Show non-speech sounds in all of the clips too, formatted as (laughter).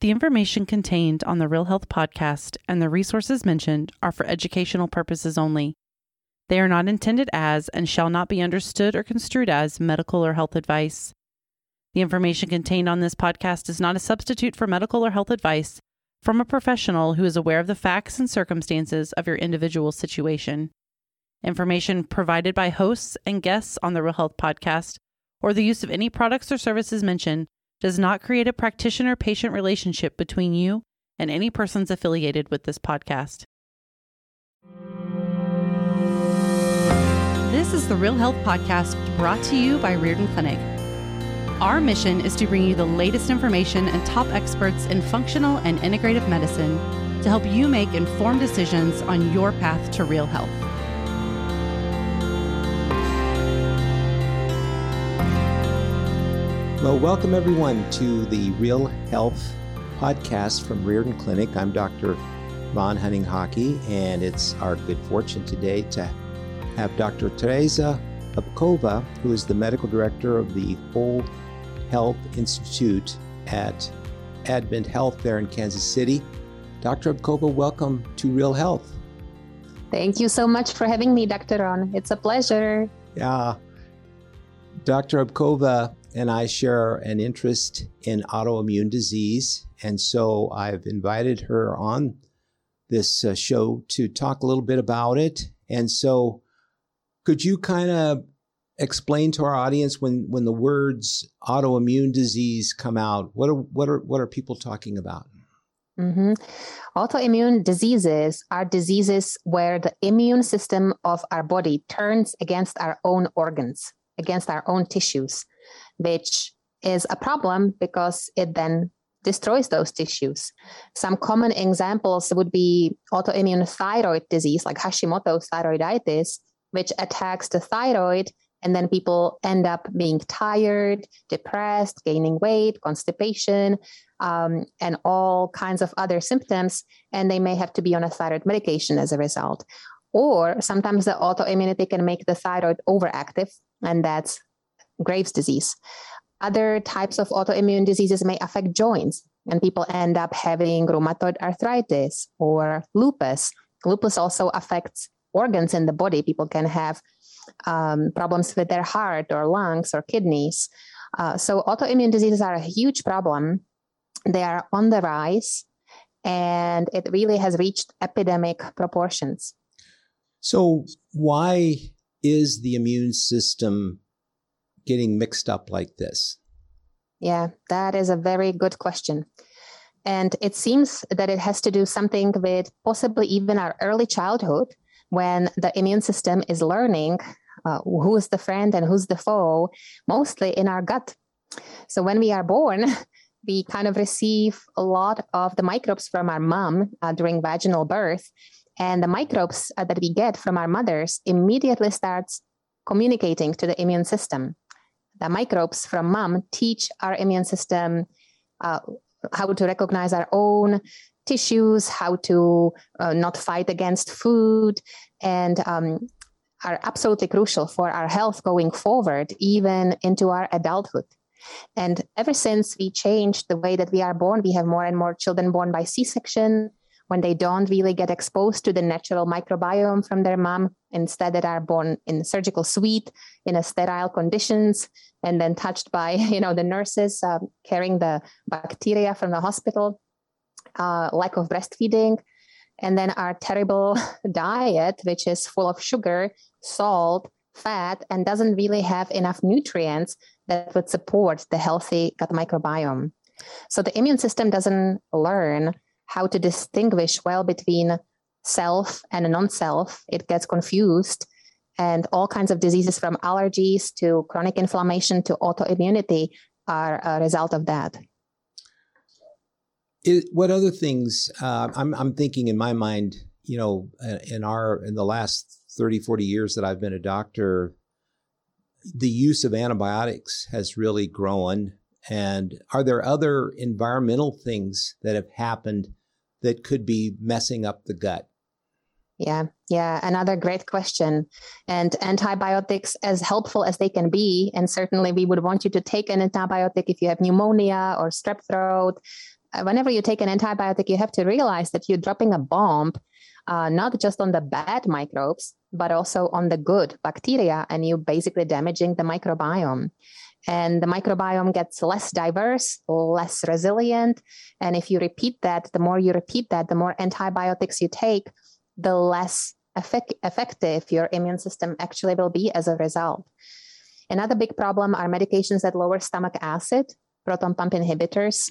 The information contained on the Real Health podcast and the resources mentioned are for educational purposes only. They are not intended as and shall not be understood or construed as medical or health advice. The information contained on this podcast is not a substitute for medical or health advice from a professional who is aware of the facts and circumstances of your individual situation. Information provided by hosts and guests on the Real Health podcast or the use of any products or services mentioned does not create a practitioner patient relationship between you and any persons affiliated with this podcast. This is the Real Health Podcast brought to you by Riordan Clinic. Our mission is to bring you the latest information and top experts in functional and integrative medicine to help you make informed decisions on your path to real health. Well, welcome everyone to the Real Health podcast from Riordan Clinic. I'm Dr. Ron Hunninghake, and it's our good fortune today to have Dr. Tereza Hubkova, who is the medical director of the Whole Health Institute at Advent Health there in Kansas City. Dr. Hubkova, welcome to Real Health. Thank you so much for having me, Dr. Ron. It's a pleasure. Yeah. Dr. Hubkova and I share an interest in autoimmune disease. And so I've invited her on this uh, show to talk a little bit about it. And so, could you kind of explain to our audience when, when the words autoimmune disease come out, what are, what are, what are people talking about? Mm-hmm. Autoimmune diseases are diseases where the immune system of our body turns against our own organs, against our own tissues which is a problem because it then destroys those tissues. Some common examples would be autoimmune thyroid disease, like Hashimoto's thyroiditis, which attacks the thyroid. And then people end up being tired, depressed, gaining weight, constipation, um, and all kinds of other symptoms. And they may have to be on a thyroid medication as a result. Or sometimes the autoimmunity can make the thyroid overactive, and that's Graves' disease. Other types of autoimmune diseases may affect joints, and people end up having rheumatoid arthritis or lupus. Lupus also affects organs in the body. People can have um, problems with their heart or lungs or kidneys. Uh, so, autoimmune diseases are a huge problem. They are on the rise, and it really has reached epidemic proportions. So, why is the immune system getting mixed up like this? Yeah, that is a very good question. And it seems that it has to do something with possibly even our early childhood when the immune system is learning uh, who is the friend and who's the foe, mostly in our gut. So when we are born, (laughs) we kind of receive a lot of the microbes from our mom uh, during vaginal birth. And the microbes uh, that we get from our mothers immediately starts communicating to the immune system the microbes from mom teach our immune system uh, how to recognize our own tissues, how to uh, not fight against food, and um, are absolutely crucial for our health going forward, even into our adulthood. And ever since we changed the way that we are born, we have more and more children born by C section when they don't really get exposed to the natural microbiome from their mom, instead that are born in surgical suite in a sterile conditions and then touched by (laughs) you know the nurses uh, carrying the bacteria from the hospital uh, lack of breastfeeding. And then our terrible (laughs) diet which is full of sugar salt fat and doesn't really have enough nutrients that would support the healthy gut microbiome. So the immune system doesn't learn how to distinguish well between self and non-self. It gets confused. And all kinds of diseases from allergies to chronic inflammation to autoimmunity are a result of that. It, what other things uh, I'm, I'm thinking in my mind you know uh, in our in the last 30 40 years that i've been a doctor the use of antibiotics has really grown. And are there other environmental things that have happened that could be messing up the gut? Yeah, yeah, another great question. And antibiotics, as helpful as they can be, and certainly we would want you to take an antibiotic if you have pneumonia or strep throat, uh, whenever you take an antibiotic, you have to realize that you're dropping a bomb, uh, not just on the bad microbes, but also on the good bacteria, and you're basically damaging the microbiome. And the microbiome gets less diverse, less resilient. And if you repeat that, the more you repeat that, the more antibiotics you take, the less effect- effective your immune system actually will be as a result. Another big problem are medications that lower stomach acid, proton pump inhibitors.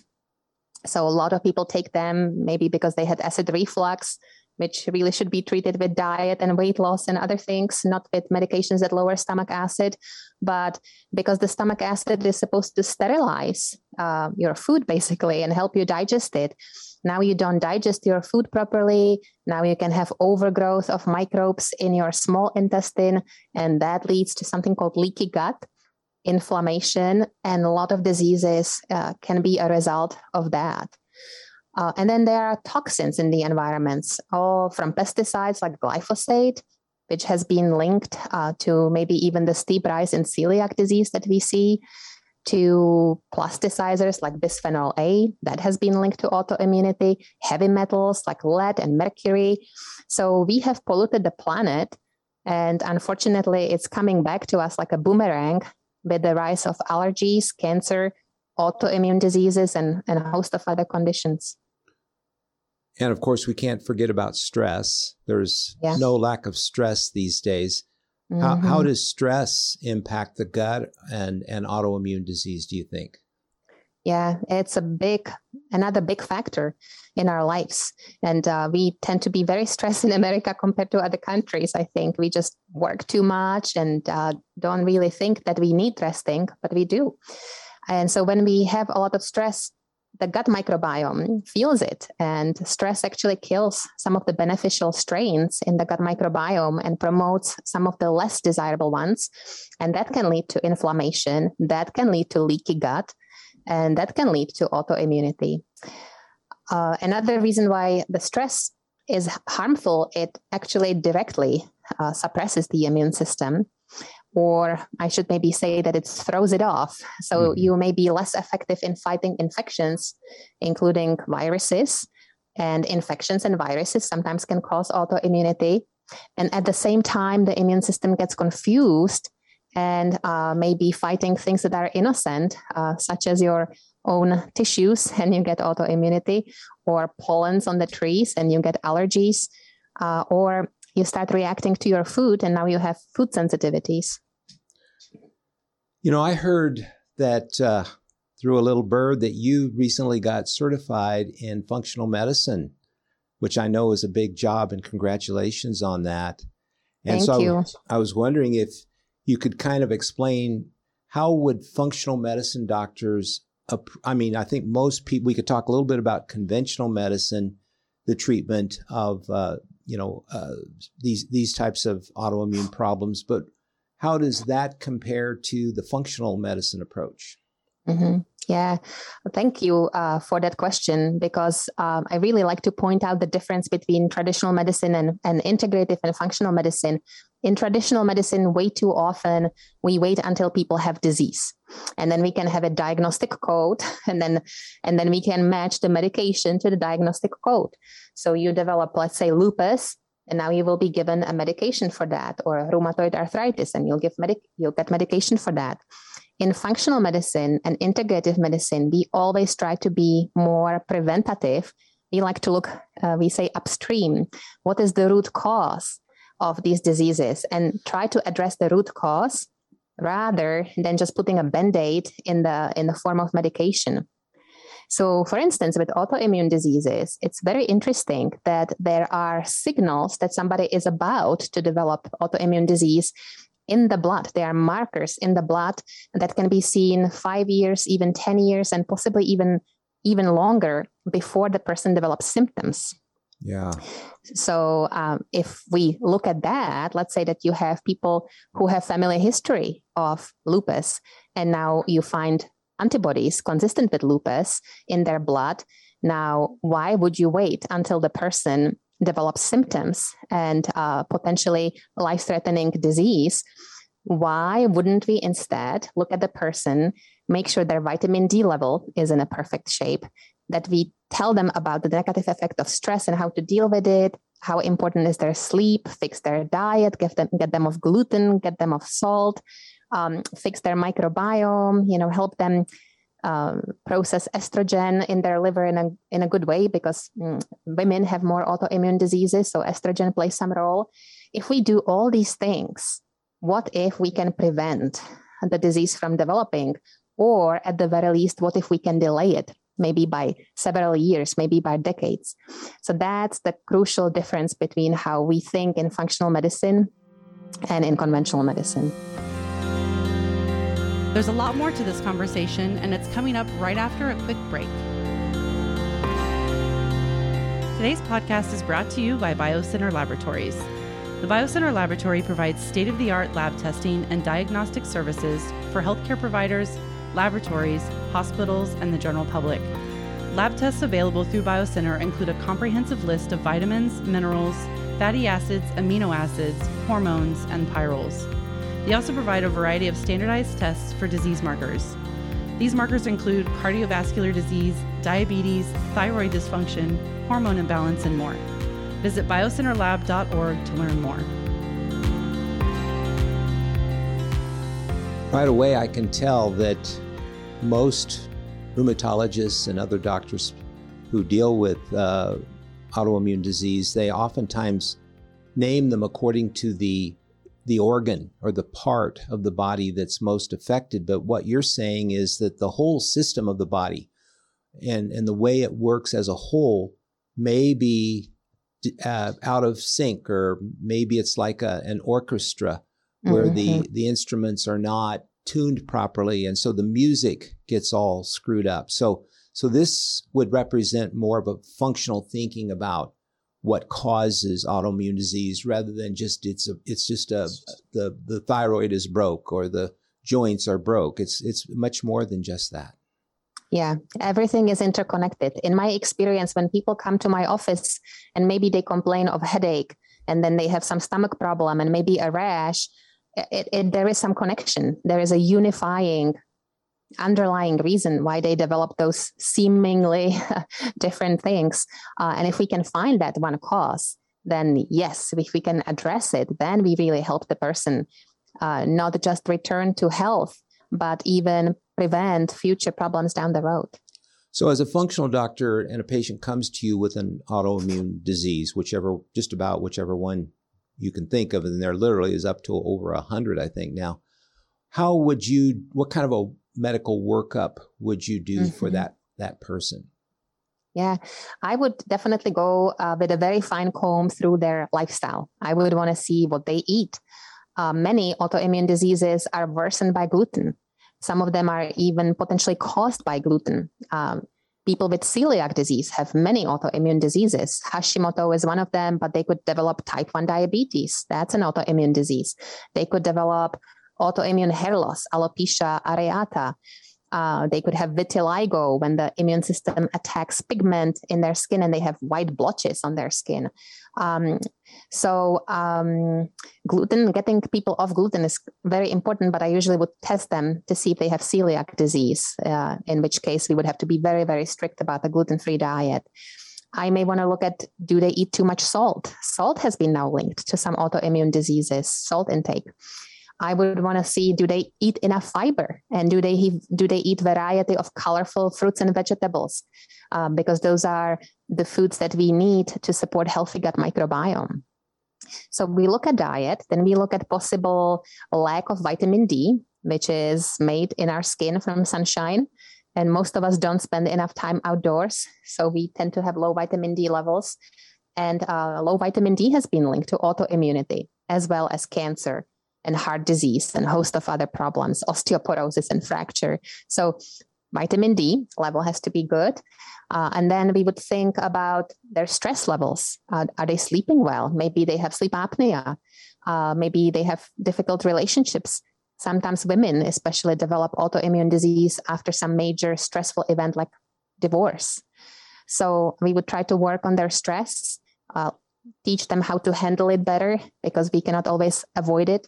So a lot of people take them maybe because they had acid reflux, which really should be treated with diet and weight loss and other things, not with medications that lower stomach acid. But because the stomach acid is supposed to sterilize uh, your food basically and help you digest it, now you don't digest your food properly. Now you can have overgrowth of microbes in your small intestine, and that leads to something called leaky gut inflammation, and a lot of diseases uh, can be a result of that. Uh, and then there are toxins in the environments, all from pesticides like glyphosate, which has been linked uh, to maybe even the steep rise in celiac disease that we see, to plasticizers like bisphenol A, that has been linked to autoimmunity, heavy metals like lead and mercury. So we have polluted the planet. And unfortunately, it's coming back to us like a boomerang with the rise of allergies, cancer, autoimmune diseases, and, and a host of other conditions. And of course, we can't forget about stress. There's yeah. no lack of stress these days. Mm-hmm. How, how does stress impact the gut and, and autoimmune disease, do you think? Yeah, it's a big, another big factor in our lives. And uh, we tend to be very stressed in America compared to other countries. I think we just work too much and uh, don't really think that we need resting, but we do. And so when we have a lot of stress, the gut microbiome feels it and stress actually kills some of the beneficial strains in the gut microbiome and promotes some of the less desirable ones. And that can lead to inflammation that can lead to leaky gut and that can lead to autoimmunity. Uh, another reason why the stress is harmful it actually directly uh, suppresses the immune system or I should maybe say that it throws it off. So mm-hmm. you may be less effective in fighting infections, including viruses. And infections and viruses sometimes can cause autoimmunity. And at the same time, the immune system gets confused and uh, maybe fighting things that are innocent, uh, such as your own tissues, (laughs) and you get autoimmunity, or pollens on the trees, and you get allergies, uh, or you start reacting to your food and now you have food sensitivities. You know, I heard that uh, through a little bird that you recently got certified in functional medicine, which I know is a big job, and congratulations on that. And Thank so you. I, I was wondering if you could kind of explain how would functional medicine doctors I mean, I think most people, we could talk a little bit about conventional medicine, the treatment of uh, you know uh, these these types of autoimmune problems, but how does that compare to the functional medicine approach? Mm-hmm. Yeah, thank you uh, for that question because um, I really like to point out the difference between traditional medicine and, and integrative and functional medicine. In traditional medicine, way too often we wait until people have disease, and then we can have a diagnostic code, (laughs) and then and then we can match the medication to the diagnostic code. So you develop, let's say, lupus, and now you will be given a medication for that, or rheumatoid arthritis, and you'll give medic you'll get medication for that. In functional medicine and integrative medicine, we always try to be more preventative. We like to look, uh, we say upstream. What is the root cause of these diseases, and try to address the root cause rather than just putting a band-aid in the in the form of medication so, for instance, with autoimmune diseases, it's very interesting that there are signals that somebody is about to develop autoimmune disease in the blood. There are markers in the blood that can be seen five years, even 10 years, and possibly even even longer before the person develops symptoms. Yeah. So um, if we look at that, let's say that you have people who have family history of lupus, and now you find antibodies consistent with lupus in their blood. Now, why would you wait until the person develops symptoms and uh, potentially life threatening disease? Why wouldn't we instead look at the person, make sure their vitamin D level is in a perfect shape, that we tell them about the negative effect of stress and how to deal with it, how important is their sleep, fix their diet, get them get them off gluten, get them off salt, um, fix their microbiome, you know, help them um, process estrogen in their liver in a in a good way because mm, women have more autoimmune diseases, so estrogen plays some role. If we do all these things, what if we can prevent the disease from developing, or at the very least, what if we can delay it? Maybe by several years, maybe by decades. So that's the crucial difference between how we think in functional medicine and in conventional medicine. There's a lot more to this conversation, and it's coming up right after a quick break. Today's podcast is brought to you by BioCenter Laboratories. The BioCenter Laboratory provides state of the art lab testing and diagnostic services for healthcare providers, laboratories, hospitals, and the general public. Lab tests available through BioCenter include a comprehensive list of vitamins, minerals, fatty acids, amino acids, hormones, and pyrroles. They also provide a variety of standardized tests for disease markers. These markers include cardiovascular disease, diabetes, thyroid dysfunction, hormone imbalance, and more. Visit biocenterlab.org to learn more. Right away, I can tell that most rheumatologists and other doctors who deal with uh, autoimmune disease, they oftentimes name them according to the the organ or the part of the body that's most affected. But what you're saying is that the whole system of the body and, and the way it works as a whole may be uh, out of sync, or maybe it's like a, an orchestra where mm-hmm. the, the instruments are not tuned properly. And so the music gets all screwed up. So, so this would represent more of a functional thinking about what causes autoimmune disease rather than just it's a it's just a the the thyroid is broke or the joints are broke. It's it's much more than just that. Yeah everything is interconnected. In my experience when people come to my office and maybe they complain of headache and then they have some stomach problem and maybe a rash it, it, there is some connection. There is a unifying underlying reason why they develop those seemingly (laughs) different things. Uh, and if we can find that one cause, then yes, if we can address it, then we really help the person uh, not just return to health, but even prevent future problems down the road. So, as a functional doctor and a patient comes to you with an autoimmune disease, whichever, just about whichever one you can think of, and there literally is up to over a hundred, I think now. How would you? What kind of a medical workup would you do mm-hmm. for that that person? Yeah, I would definitely go uh, with a very fine comb through their lifestyle. I would want to see what they eat. Uh, many autoimmune diseases are worsened by gluten. Some of them are even potentially caused by gluten. Um, people with celiac disease have many autoimmune diseases. Hashimoto is one of them, but they could develop type 1 diabetes. That's an autoimmune disease. They could develop autoimmune hair loss, alopecia areata. Uh, they could have vitiligo when the immune system attacks pigment in their skin and they have white blotches on their skin. Um, so, um, gluten, getting people off gluten is very important, but I usually would test them to see if they have celiac disease, uh, in which case we would have to be very, very strict about the gluten free diet. I may want to look at do they eat too much salt? Salt has been now linked to some autoimmune diseases, salt intake. I would want to see do they eat enough fiber and do they do they eat variety of colorful fruits and vegetables um, because those are the foods that we need to support healthy gut microbiome. So we look at diet, then we look at possible lack of vitamin D, which is made in our skin from sunshine. And most of us don't spend enough time outdoors, so we tend to have low vitamin D levels. And uh, low vitamin D has been linked to autoimmunity as well as cancer and heart disease and host of other problems, osteoporosis and fracture. So vitamin D level has to be good. Uh, and then we would think about their stress levels. Uh, are they sleeping well? Maybe they have sleep apnea. Uh, maybe they have difficult relationships. Sometimes women, especially, develop autoimmune disease after some major stressful event like divorce. So we would try to work on their stress, uh, teach them how to handle it better because we cannot always avoid it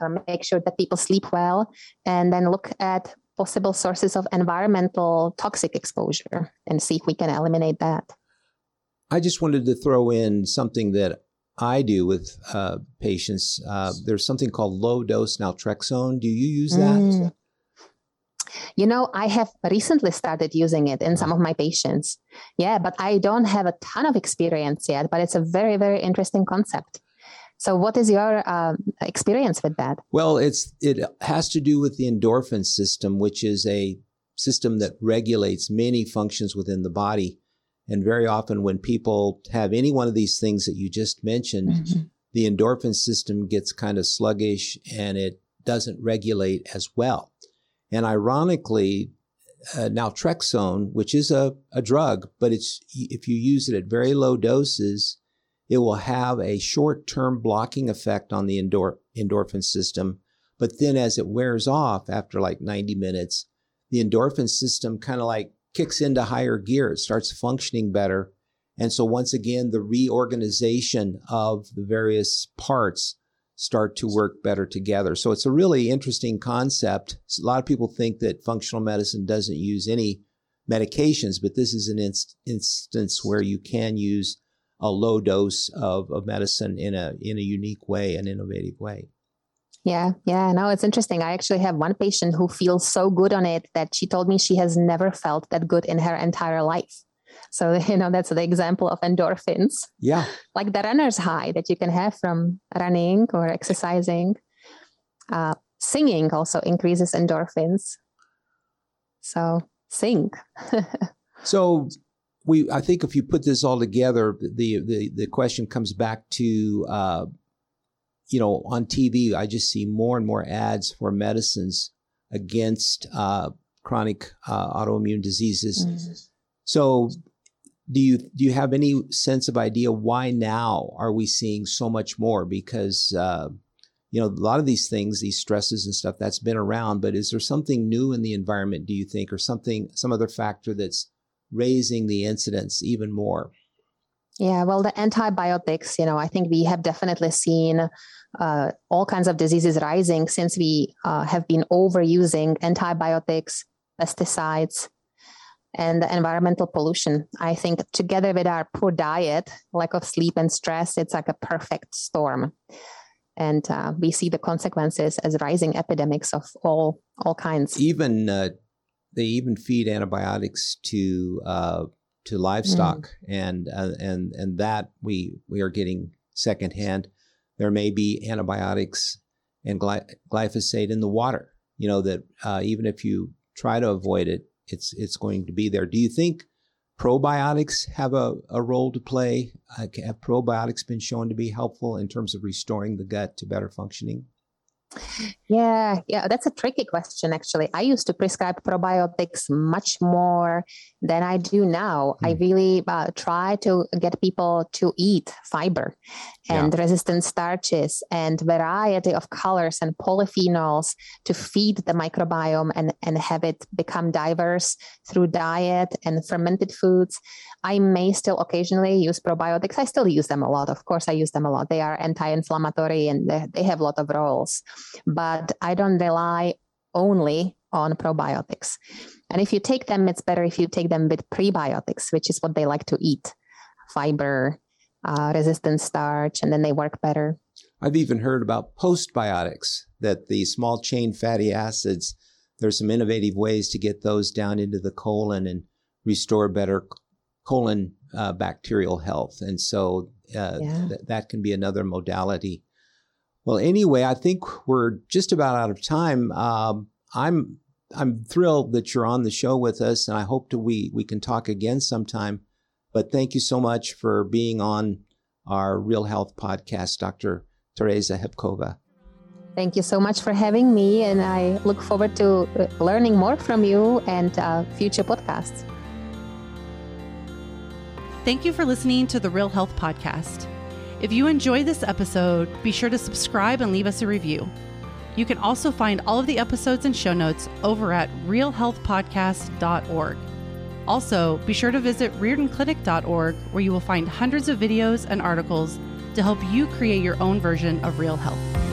uh, make sure that people sleep well, and then look at possible sources of environmental toxic exposure and see if we can eliminate that. I just wanted to throw in something that I do with uh, patients. Uh, there's something called low dose naltrexone. Do you use that? Mm. You know, I have recently started using it in some of my patients. Yeah, but I don't have a ton of experience yet, but it's a very, very interesting concept. So, what is your uh, experience with that? Well, it's it has to do with the endorphin system, which is a system that regulates many functions within the body. And very often, when people have any one of these things that you just mentioned, mm-hmm. the endorphin system gets kind of sluggish and it doesn't regulate as well. And ironically, uh, naltrexone, which is a, a drug, but it's if you use it at very low doses, it will have a short-term blocking effect on the endor- endorphin system. But then as it wears off after like 90 minutes, the endorphin system kind of like kicks into higher gear. It starts functioning better. And so once again, the reorganization of the various parts start to work better together. So it's a really interesting concept. A lot of people think that functional medicine doesn't use any medications, but this is an inst- instance where you can use a low dose of, of medicine in a in a unique way, an innovative way. Yeah, yeah. No, it's interesting. I actually have one patient who feels so good on it that she told me she has never felt that good in her entire life. So, (laughs) you know, that's the example of endorphins. Yeah. Like the runner's high that you can have from running or exercising. Uh, singing also increases endorphins. So, sing. (laughs) so, we, I think if you put this all together, the, the, the question comes back to, uh, you know, on TV, I just see more and more ads for medicines against uh, chronic uh, autoimmune diseases. Mm-hmm. So do you do you have any sense of idea why now are we seeing so much more because uh, you know a lot of these things these stresses and stuff that's been around but is there something new in the environment do you think or something some other factor that's raising the incidence even more yeah well the antibiotics you know i think we have definitely seen uh, all kinds of diseases rising since we uh, have been overusing antibiotics pesticides and the environmental pollution. I think together with our poor diet, lack of sleep and stress, it's like a perfect storm. And uh, we see the consequences as rising epidemics of all all kinds. Even uh, they even feed antibiotics to uh, to livestock, mm. and uh, and and that we we are getting secondhand. There may be antibiotics and gly- glyphosate in the water. You know that uh, even if you try to avoid it, it's it's going to be there. Do you think probiotics have a, a role to play? Uh, have probiotics been shown to be helpful in terms of restoring the gut to better functioning? Yeah, yeah, that's a tricky question. Actually, I used to prescribe probiotics much more than I do now. Mm. I hmm. really uh, try to get people to eat fiber and yeah. resistant starches and variety of colors and polyphenols to feed the microbiome and, and have it become diverse through diet and fermented foods. I may still occasionally use probiotics. I still use them a lot. Of course, I use them a lot. They are anti-inflammatory and they, they have a lot of roles, but I don't rely only on probiotics. And if you take them, it's better if you take them with prebiotics, which is what they like to eat fiber, uh, resistant starch, and then they work better. I've even heard about postbiotics, that the small chain fatty acids, there's some innovative ways to get those down into the colon and restore better colon uh, bacterial health. And so uh, yeah. th- that can be another modality. Well, anyway, I think we're just about out of time. Um, I'm I'm thrilled that you're on the show with us, and I hope that we we can talk again sometime. But thank you so much for being on our Real Health podcast, Dr. Tereza Hubkova. Thank you so much for having me, and I look forward to uh, learning more from you and uh, future podcasts. Thank you for listening to the Real Health Podcast. If you enjoy this episode, be sure to subscribe and leave us a review. You can also find all of the episodes and show notes over at realhealthpodcast.org. Also, be sure to visit riordanclinic.org where you will find hundreds of videos and articles to help you create your own version of real health.